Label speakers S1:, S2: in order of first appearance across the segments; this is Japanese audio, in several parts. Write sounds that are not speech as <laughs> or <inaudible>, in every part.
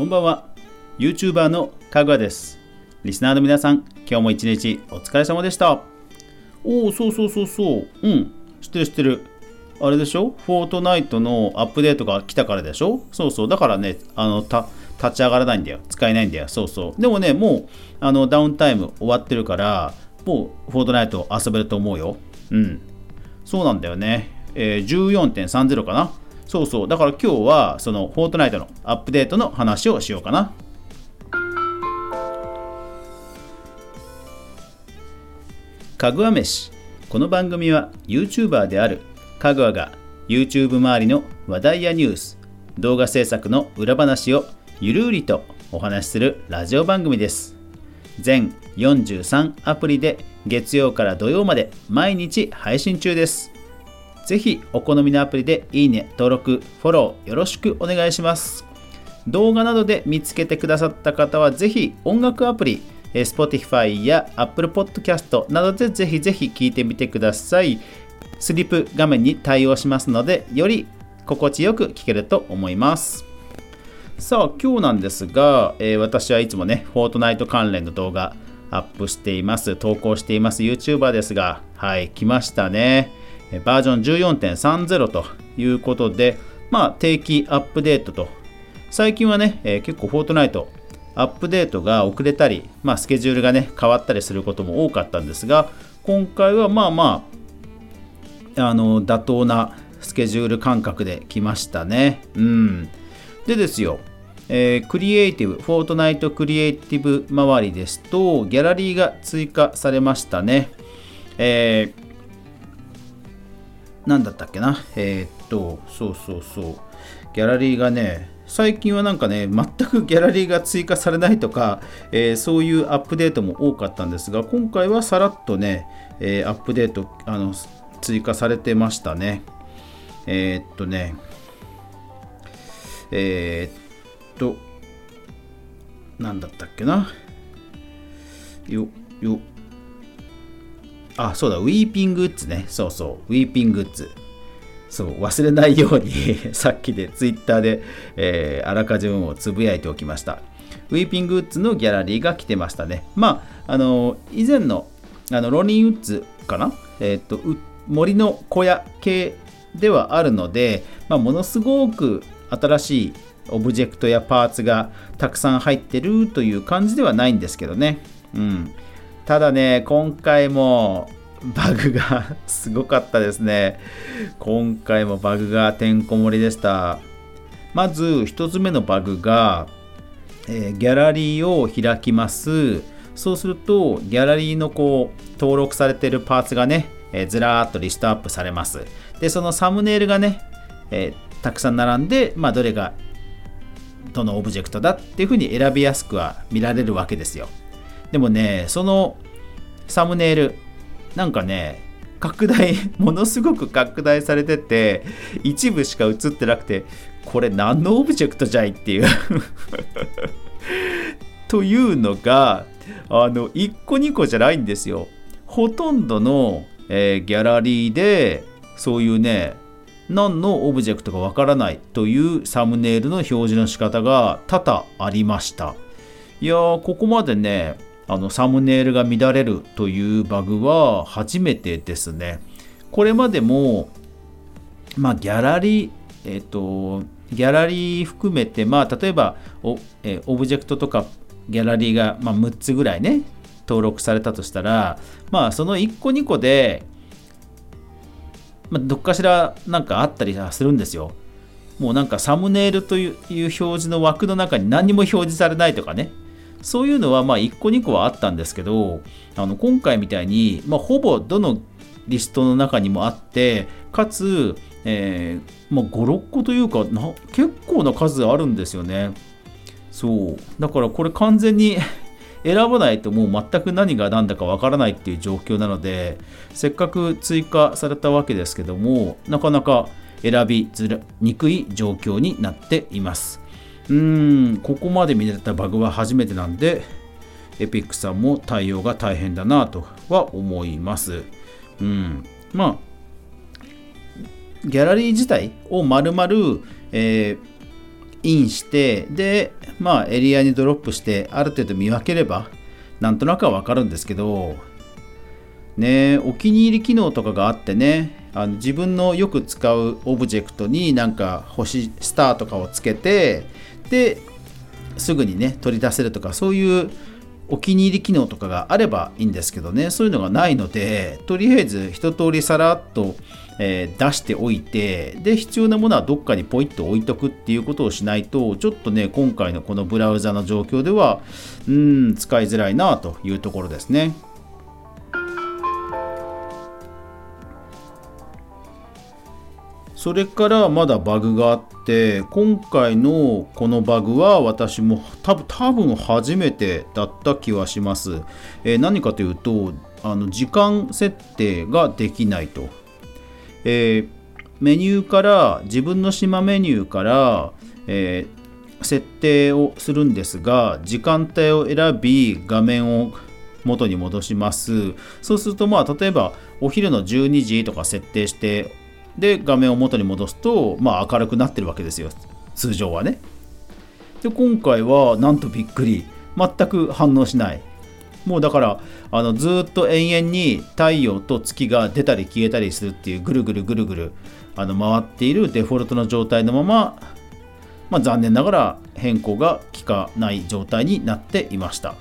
S1: こんばんは。YouTuber のかぐわです。リスナーの皆さん今日も一日お疲れ様でした。おおそうそうそうそう。うん。知ってる知ってる。あれでしょ？フォートナイトのアップデートが来たからでしょ？そうそう。だからねあのた立ち上がらないんだよ。使えないんだよ。そうそう。でもねもうあのダウンタイム終わってるからもうフォートナイト遊べると思うよ。うん。そうなんだよね、えー、14.30かな。そうそう。だから今日はそのフォートナイトのアップデートの話をしようかな。かぐわ飯。この番組は YouTuber であるかぐわが YouTube 周りの話題やニュース、動画制作の裏話をゆるりとお話しするラジオ番組です。全43アプリで月曜から土曜まで毎日配信中です。ぜひお好みのアプリでいいね、登録、フォローよろしくお願いします。動画などで見つけてくださった方はぜひ音楽アプリ、Spotify や Apple Podcast などでぜひぜひ聴いてみてください。スリップ画面に対応しますので、より心地よく聴けると思います。さあ、今日なんですが、えー、私はいつもね、フォートナイト関連の動画アップしています、投稿しています YouTuber ですが、はい、来ましたね。バージョン14.30ということで、まあ、定期アップデートと、最近はね、えー、結構フォートナイト、アップデートが遅れたり、まあ、スケジュールがね、変わったりすることも多かったんですが、今回はまあまあ、あの、妥当なスケジュール感覚で来ましたね。うん。でですよ、えー、クリエイティブ、フォートナイトクリエイティブ周りですと、ギャラリーが追加されましたね。えー何だったっけな？えー、っと、そうそうそう。ギャラリーがね、最近はなんかね、全くギャラリーが追加されないとか、えー、そういうアップデートも多かったんですが、今回はさらっとね、えー、アップデートあの追加されてましたね。えー、っとね、え、っと、なんだったっけな？よ、よ、あ、そうだ、ウィーピングッズね。そうそう、ウィーピングッズ。そう、忘れないように <laughs> さっきでツイッターで、えー、あらかじめをつぶやいておきました。ウィーピングッズのギャラリーが来てましたね。まあ、あの、以前の、あの、ロニーウッズかな？えっ、と、森の小屋系ではあるので、まあ、ものすごく新しいオブジェクトやパーツがたくさん入ってるという感じではないんですけどね。うん。ただね、今回もバグが <laughs> すごかったですね。今回もバグがてんこ盛りでした。まず1つ目のバグが、えー、ギャラリーを開きます。そうすると、ギャラリーのこう登録されているパーツがね、えー、ずらーっとリストアップされます。で、そのサムネイルがね、えー、たくさん並んで、まあ、どれがどのオブジェクトだっていうふうに選びやすくは見られるわけですよ。でもね、そのサムネイル、なんかね、拡大、<laughs> ものすごく拡大されてて、一部しか映ってなくて、これ何のオブジェクトじゃいっていう <laughs> というのが、あの、1個2個じゃないんですよ。ほとんどの、えー、ギャラリーで、そういうね、何のオブジェクトかわからないというサムネイルの表示の仕方が多々ありました。いやー、ここまでね、あのサムネイルが乱れるというバグは初めてですね。これまでも、まあ、ギャラリー、えっ、と、ギャラリー含めて、まあ、例えばオ、えー、オブジェクトとかギャラリーが、まあ、6つぐらいね、登録されたとしたら、まあ、その1個2個で、まあ、どっかしらなんかあったりするんですよ。もうなんかサムネイルという表示の枠の中に何も表示されないとかね。そういうのはまあ1個2個はあったんですけどあの今回みたいに、まあ、ほぼどのリストの中にもあってかつ、えーまあ、56個というかな結構な数あるんですよね。そう。だからこれ完全に <laughs> 選ばないともう全く何が何だかわからないっていう状況なのでせっかく追加されたわけですけどもなかなか選びづらにくい状況になっています。うん、ここまで見れたバグは初めてなんで、エピックさんも対応が大変だなとは思います。うん。まあ、ギャラリー自体を丸々、えー、インしてでまあエリアにドロップしてある程度見分ければなんとなくは分かるんですけどねお気に入り機能とかがあってねあの自分のよく使うオブジェクトになんか星スターとかをつけてですぐにね取り出せるとかそういうお気に入り機能とかがあればいいんですけどねそういうのがないのでとりあえず一通りさらっと、えー、出しておいてで必要なものはどっかにポイッと置いとくっていうことをしないとちょっとね今回のこのブラウザの状況ではうん使いづらいなというところですね。それからまだバグがあって今回のこのバグは私も多分多分初めてだった気はします、えー、何かというとあの時間設定ができないと、えー、メニューから自分の島メニューから、えー、設定をするんですが時間帯を選び画面を元に戻します。そうするとまあ例えばお昼の12時とか設定してで画面を元に戻すと、まあ、明るくなってるわけですよ。通常はね。で今回はなんとびっくり。全く反応しない。もうだからあのずっと延々に太陽と月が出たり消えたりするっていうぐるぐるぐるぐるあの回っているデフォルトの状態のまま、まあ、残念ながら変更が効かない状態になっていました。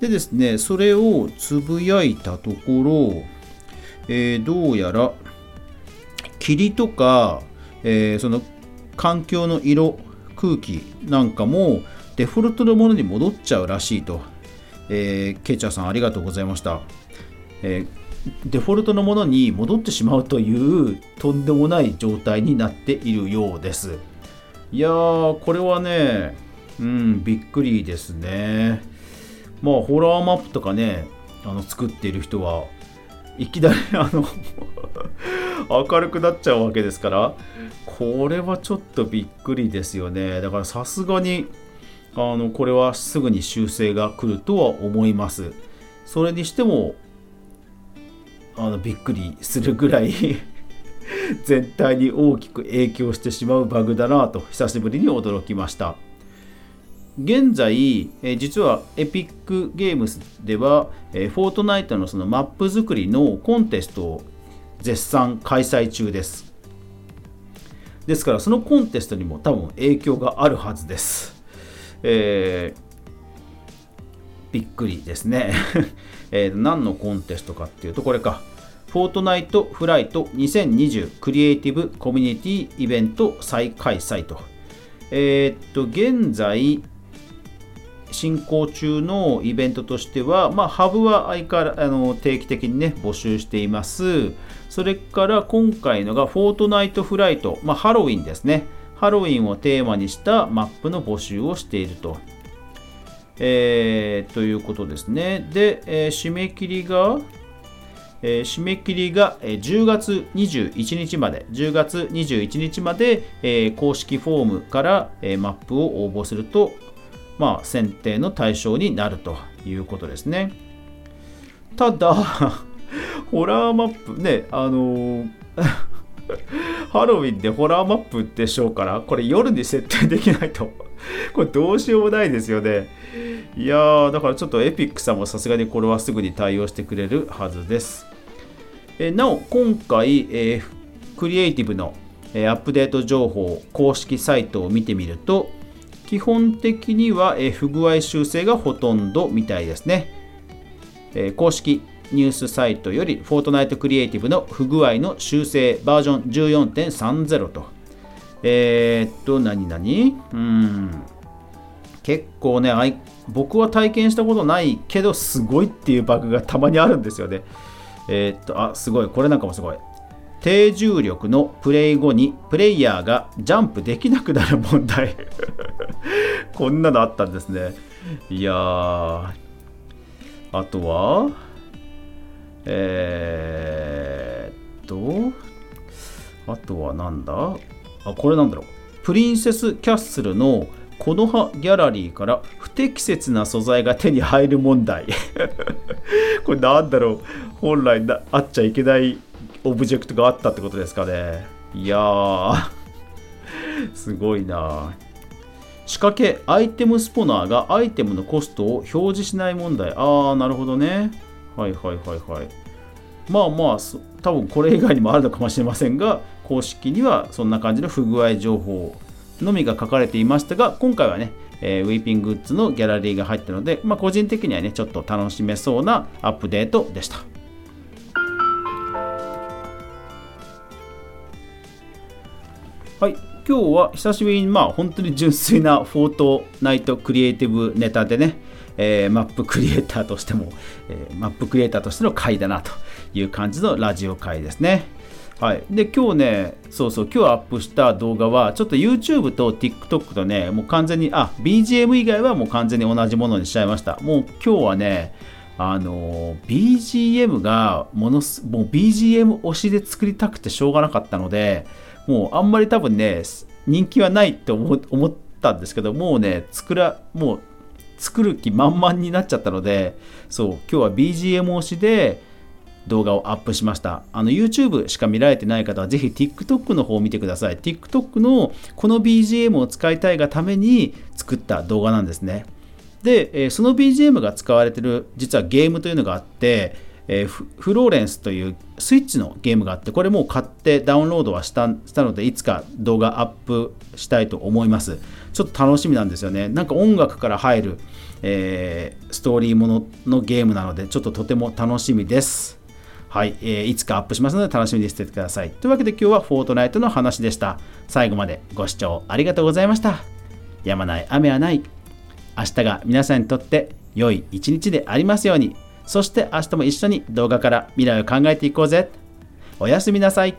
S1: でですねそれをつぶやいたところ、えー、どうやら霧とか、えー、その環境の色空気なんかもデフォルトのものに戻っちゃうらしいと、えー、ケイチャーさんありがとうございました、えー、デフォルトのものに戻ってしまうというとんでもない状態になっているようです。いやーこれはねうんびっくりですね。まあホラーマップとかねあの作っている人はいきなりあの明るくなっちゃうわけですからこれはちょっとびっくりですよね。だからさすがにあのこれはすぐに修正が来るとは思います。それにしてもあのびっくりするぐらい <laughs> 全体に大きく影響してしまうバグだなと久しぶりに驚きました。現在、え実はエピックゲームスでは、えフォートナイトのそのマップ作りのコンテストを絶賛開催中です。ですからそのコンテストにも多分影響があるはずです、えー、びっくりですね、<laughs> えー、何のコンテストかっていうとこれか。フォートナイトフライト2020クリエイティブコミュニティイベント再開催と。えー、っと現在進行中のイベントとしては、まあ、ハブは相変わらあの定期的にね募集しています。それから今回のがフォートナイトフライト、まあ、ハロウィンですね。ハロウィンをテーマにしたマップの募集をしていると。えー、ということですね。で、えー、締め切りがえー、締め切りが、10月21日まで、10月21日まで、え、公式フォームから、えマップを応募すると、まあ、選定の対象になるということですね。ただ、ホラーマップね、あの、<laughs> ハロウィンでホラーマップでしょうから、これ夜に設定できないと。<laughs> これどうしようもないですよね。いやー、だからちょっとエピックさんもさすがにこれはすぐに対応してくれるはずです。えなお、今回、えー、クリエイティブの、えー、アップデート情報公式サイトを見てみると、基本的には、え不具合修正がほとんどみたいですね。え公式ニュースサイトより、フォートナイトクリエイティブの不具合の修正バージョン14.30と。えー、っと、何々？うん。結構ね、僕は体験したことないけど、すごいっていうバグがたまにあるんですよね。えー、っと、あ、すごい。これなんかもすごい。低重力のプレイ後にプレイヤーがジャンプできなくなる問題 <laughs> こんなのあったんですねいやあとは？えー、っとあとはなんだ？あこれなんだろう。プリンセスキャッスルのこの葉ギャラリーから不適切な素材が手に入る問題。<laughs> これなんだろう。本来なあっちゃいけないオブジェクトがあったってことですかね。いやー。すごいな。仕掛けアイテムスポナーがアイテムのコストを表示しない問題。ああなるほどね。はいはいはいはい。まあまあ多分これ以外にもあるのかもしれませんが公式にはそんな感じの不具合情報のみが書かれていましたが今回はね、えー、ウィーピングッズのギャラリーが入ったので、まあ、個人的にはねちょっと楽しめそうなアップデートでした。はい。今日は久しぶりにまあ本当に純粋なフォートナイトクリエイティブネタでね、えー、マップクリエイターとしても、えー、マップクリエイターとしての回だなという感じのラジオ回ですね。はい、で今日ね、そうそう、今日アップした動画は、ちょっと YouTube と TikTok とね、もう完全に、あ、BGM 以外はもう完全に同じものにしちゃいました。もう今日はね、あの BGM がものすもう BGM 推しで作りたくてしょうがなかったのでもうあんまり多分ね人気はないって思ったんですけどもうね作らもう作る気満々になっちゃったのでそう今日は BGM 推しで動画をアップしました。あの YouTube しか見られてない方はぜひ TikTok の方を見てください。TikTok のこの BGM を使いたいがために作った動画なんですね。で、その BGM が使われてる実はゲームというのがあって、えー、フローレンスというスイッチのゲームがあってこれもう買ってダウンロードはしたしたのでいつか動画アップしたいと思いますちょっと楽しみなんですよねなんか音楽から入る、えー、ストーリーもののゲームなのでちょっととても楽しみですはい、えー、いつかアップしますので楽しみにしててください。というわけで今日はフォートナイトの話でした。最後までご視聴ありがとうございました。やまない雨はない。明日が皆さんにとって良い一日でありますように。そして明日も一緒に動画から未来を考えていこうぜ。おやすみなさい。